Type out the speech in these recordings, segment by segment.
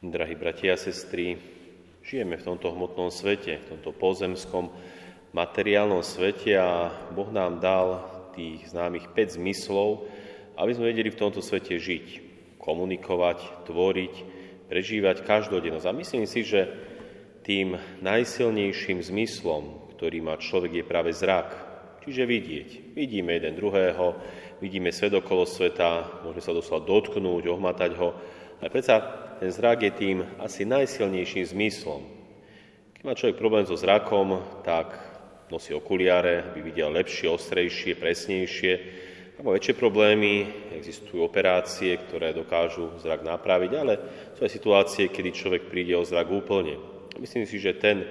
Drahí bratia a sestry, žijeme v tomto hmotnom svete, v tomto pozemskom materiálnom svete a Boh nám dal tých známych 5 zmyslov, aby sme vedeli v tomto svete žiť, komunikovať, tvoriť, prežívať každodennosť. A myslím si, že tým najsilnejším zmyslom, ktorý má človek, je práve zrak. Čiže vidieť. Vidíme jeden druhého, vidíme svet okolo sveta, môžeme sa doslova dotknúť, ohmatať ho. Ale predsa ten zrak je tým asi najsilnejším zmyslom. Keď má človek problém so zrakom, tak nosí okuliare, aby videl lepšie, ostrejšie, presnejšie. Alebo väčšie problémy, existujú operácie, ktoré dokážu zrak napraviť, ale sú aj situácie, kedy človek príde o zrak úplne. Myslím si, že ten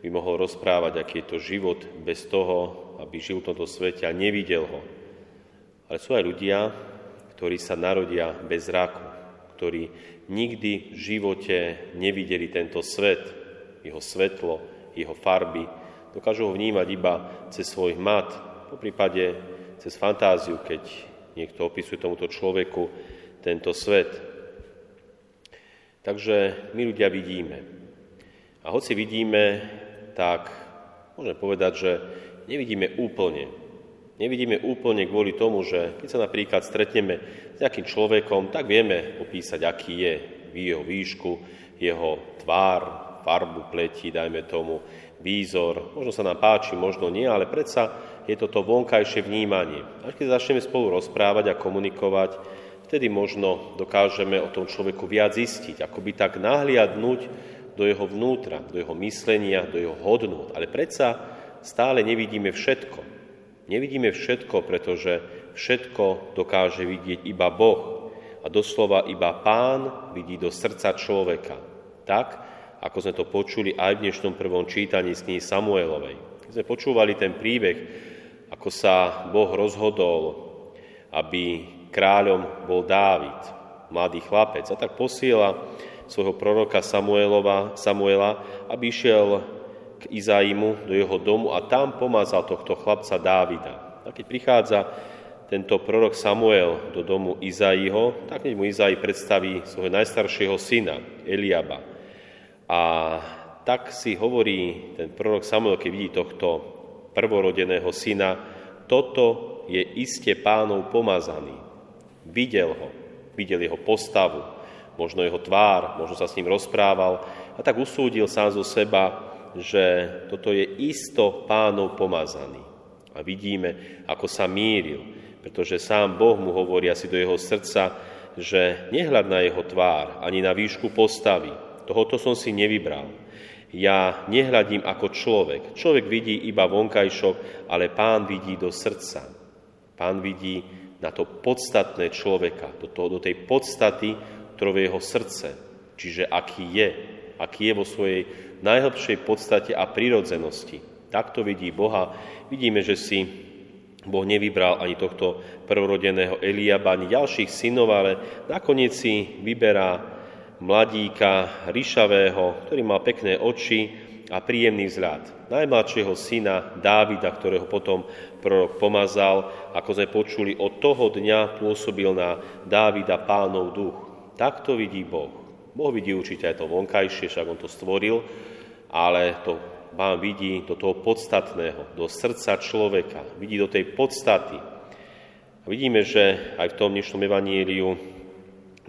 by mohol rozprávať, aký je to život bez toho, aby žil v tomto svete a nevidel ho. Ale sú aj ľudia, ktorí sa narodia bez zraku, ktorí nikdy v živote nevideli tento svet, jeho svetlo, jeho farby. Dokážu ho vnímať iba cez svoj mat, po prípade cez fantáziu, keď niekto opisuje tomuto človeku tento svet. Takže my ľudia vidíme. A hoci vidíme, tak môžeme povedať, že nevidíme úplne. Nevidíme úplne kvôli tomu, že keď sa napríklad stretneme s nejakým človekom, tak vieme opísať, aký je jeho výšku, jeho tvár, farbu pleti, dajme tomu, výzor. Možno sa nám páči, možno nie, ale predsa je to to vonkajšie vnímanie. Až keď začneme spolu rozprávať a komunikovať, vtedy možno dokážeme o tom človeku viac zistiť, by tak nahliadnúť do jeho vnútra, do jeho myslenia, do jeho hodnot. Ale predsa stále nevidíme všetko. Nevidíme všetko, pretože všetko dokáže vidieť iba Boh. A doslova iba Pán vidí do srdca človeka. Tak, ako sme to počuli aj v dnešnom prvom čítaní z knihy Samuelovej. Keď sme počúvali ten príbeh, ako sa Boh rozhodol, aby kráľom bol Dávid, mladý chlapec, a tak posiela svojho proroka Samuelova, Samuela, aby išiel k Izaimu do jeho domu a tam pomazal tohto chlapca Dávida. A keď prichádza tento prorok Samuel do domu Izaiho, tak mu Izai predstaví svojho najstaršieho syna, Eliaba. A tak si hovorí ten prorok Samuel, keď vidí tohto prvorodeného syna, toto je iste pánov pomazaný. Videl ho, videl jeho postavu, možno jeho tvár, možno sa s ním rozprával a tak usúdil sám zo seba, že toto je isto pánov pomazaný. A vidíme, ako sa míril, pretože sám Boh mu hovorí asi do jeho srdca, že nehľad na jeho tvár, ani na výšku postavy. Tohoto som si nevybral. Ja nehľadím ako človek. Človek vidí iba vonkajšok, ale pán vidí do srdca. Pán vidí na to podstatné človeka, do, toho, do tej podstaty, ktorou je jeho srdce. Čiže aký je, aký je vo svojej najhlbšej podstate a prirodzenosti. Takto vidí Boha. Vidíme, že si Boh nevybral ani tohto prvorodeného Eliaba, ani ďalších synov, ale nakoniec si vyberá mladíka ríšavého, ktorý mal pekné oči a príjemný vzhľad. Najmladšieho syna Dávida, ktorého potom prorok pomazal, ako sme počuli, od toho dňa pôsobil na Dávida pánov duch. Takto vidí Boh. Boh vidí určite aj to vonkajšie, však on to stvoril, ale to Pán vidí do toho podstatného, do srdca človeka, vidí do tej podstaty. A vidíme, že aj v tom dnešnom evaníliu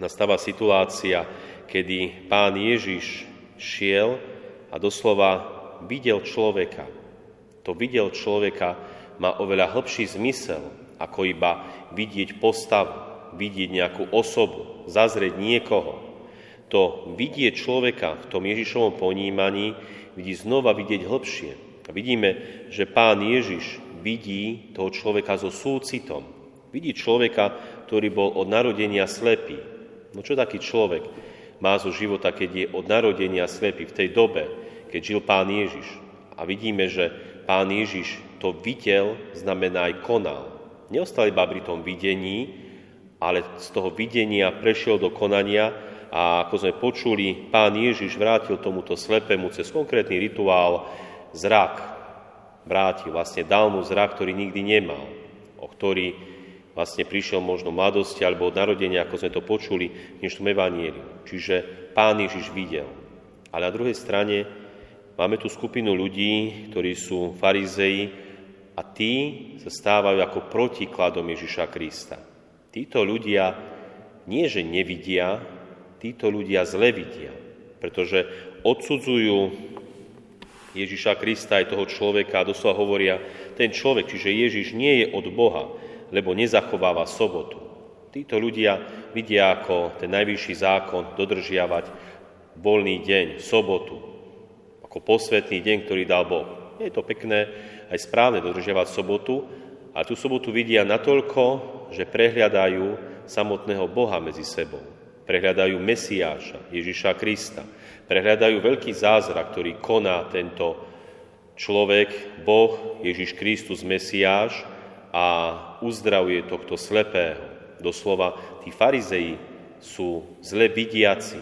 nastáva situácia, kedy Pán Ježiš šiel a doslova videl človeka. To videl človeka má oveľa hlbší zmysel, ako iba vidieť postavu, vidieť nejakú osobu, zazrieť niekoho to vidie človeka v tom Ježišovom ponímaní, vidí znova vidieť hlbšie. A vidíme, že pán Ježiš vidí toho človeka so súcitom. Vidí človeka, ktorý bol od narodenia slepý. No čo taký človek má zo života, keď je od narodenia slepý v tej dobe, keď žil pán Ježiš. A vidíme, že pán Ježiš to videl, znamená aj konal. Neostal iba pri tom videní, ale z toho videnia prešiel do konania a ako sme počuli, pán Ježiš vrátil tomuto slepému cez konkrétny rituál zrak. Vrátil, vlastne dal mu zrak, ktorý nikdy nemal, o ktorý vlastne prišiel možno mladosti alebo od narodenia, ako sme to počuli v dnešnom evaníliu. Čiže Pán Ježiš videl. Ale na druhej strane máme tu skupinu ľudí, ktorí sú farizeji a tí sa stávajú ako protikladom Ježiša Krista. Títo ľudia nie, že nevidia, títo ľudia zle vidia, pretože odsudzujú Ježiša Krista aj toho človeka a doslova hovoria, ten človek, čiže Ježiš nie je od Boha, lebo nezachováva sobotu. Títo ľudia vidia ako ten najvyšší zákon dodržiavať voľný deň, sobotu, ako posvetný deň, ktorý dal Boh. Je to pekné, aj správne dodržiavať sobotu, a tú sobotu vidia natoľko, že prehľadajú samotného Boha medzi sebou. Prehľadajú Mesiáša, Ježiša Krista. Prehľadajú veľký zázrak, ktorý koná tento človek, Boh, Ježiš Kristus, Mesiáš a uzdravuje tohto slepého. Doslova, tí farizeji sú zle vidiaci.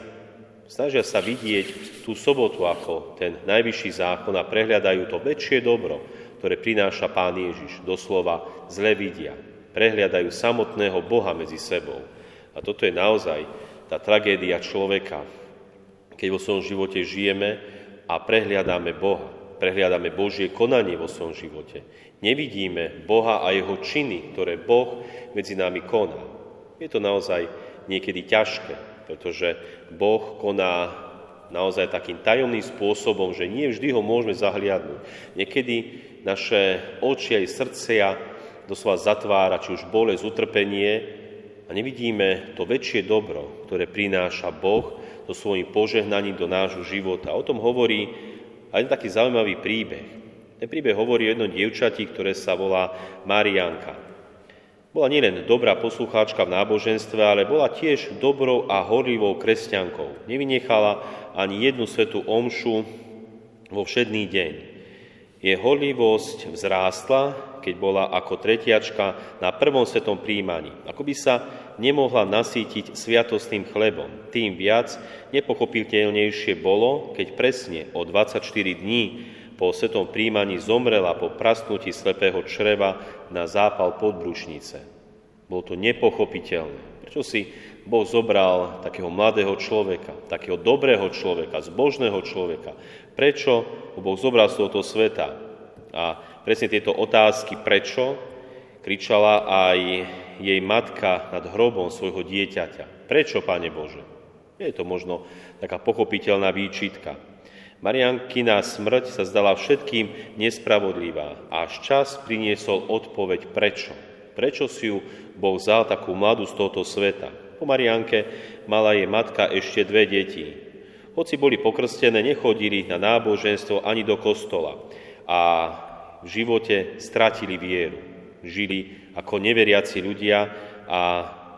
Snažia sa vidieť tú sobotu ako ten najvyšší zákon a prehľadajú to väčšie dobro, ktoré prináša Pán Ježiš. Doslova zle vidia. Prehľadajú samotného Boha medzi sebou. A toto je naozaj tá tragédia človeka, keď vo svojom živote žijeme a prehliadáme Boha prehliadame Božie konanie vo svojom živote. Nevidíme Boha a jeho činy, ktoré Boh medzi nami koná. Je to naozaj niekedy ťažké, pretože Boh koná naozaj takým tajomným spôsobom, že nie vždy ho môžeme zahliadnúť. Niekedy naše oči aj srdcia doslova zatvára, či už bolesť, utrpenie a nevidíme to väčšie dobro, ktoré prináša Boh so svojím požehnaním do nášho života. O tom hovorí a je taký zaujímavý príbeh. Ten príbeh hovorí o jednom dievčati, ktoré sa volá Marianka. Bola nielen dobrá poslucháčka v náboženstve, ale bola tiež dobrou a horlivou kresťankou. Nevynechala ani jednu svetú omšu vo všedný deň. Jej horlivosť vzrástla, keď bola ako tretiačka na prvom svetom príjmaní. Ako by sa nemohla nasítiť sviatostným chlebom. Tým viac nepochopiteľnejšie bolo, keď presne o 24 dní po svetom príjmaní zomrela po prasnutí slepého čreva na zápal podbrušnice. Bolo to nepochopiteľné. Prečo si Boh zobral takého mladého človeka, takého dobrého človeka, zbožného človeka? Prečo ho Boh zobral z tohoto sveta? A presne tieto otázky, prečo, kričala aj jej matka nad hrobom svojho dieťaťa. Prečo, Pane Bože? Je to možno taká pochopiteľná výčitka. Mariankina smrť sa zdala všetkým nespravodlivá až čas priniesol odpoveď prečo. Prečo si ju Boh vzal takú mladú z tohoto sveta? Po Marianke mala jej matka ešte dve deti. Hoci boli pokrstené, nechodili na náboženstvo ani do kostola a v živote stratili vieru žili ako neveriaci ľudia a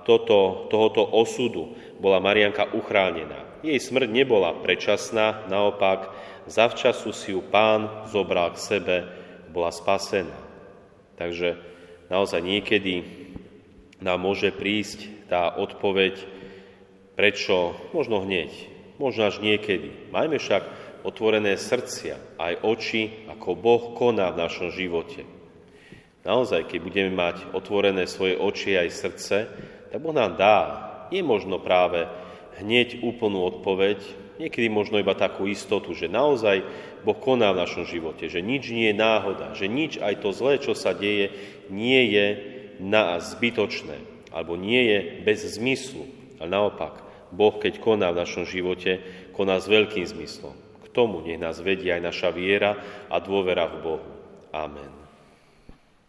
toto, tohoto osudu bola Marianka uchránená. Jej smrť nebola predčasná, naopak zavčasu si ju pán zobral k sebe, bola spasená. Takže naozaj niekedy nám môže prísť tá odpoveď, prečo, možno hneď, možno až niekedy. Majme však otvorené srdcia, aj oči, ako Boh koná v našom živote. Naozaj, keď budeme mať otvorené svoje oči aj srdce, tak Boh nám dá. Nie možno práve hneď úplnú odpoveď, niekedy možno iba takú istotu, že naozaj Boh koná v našom živote, že nič nie je náhoda, že nič aj to zlé, čo sa deje, nie je na zbytočné, alebo nie je bez zmyslu. Ale naopak, Boh, keď koná v našom živote, koná s veľkým zmyslom. K tomu nech nás vedie aj naša viera a dôvera v Bohu. Amen.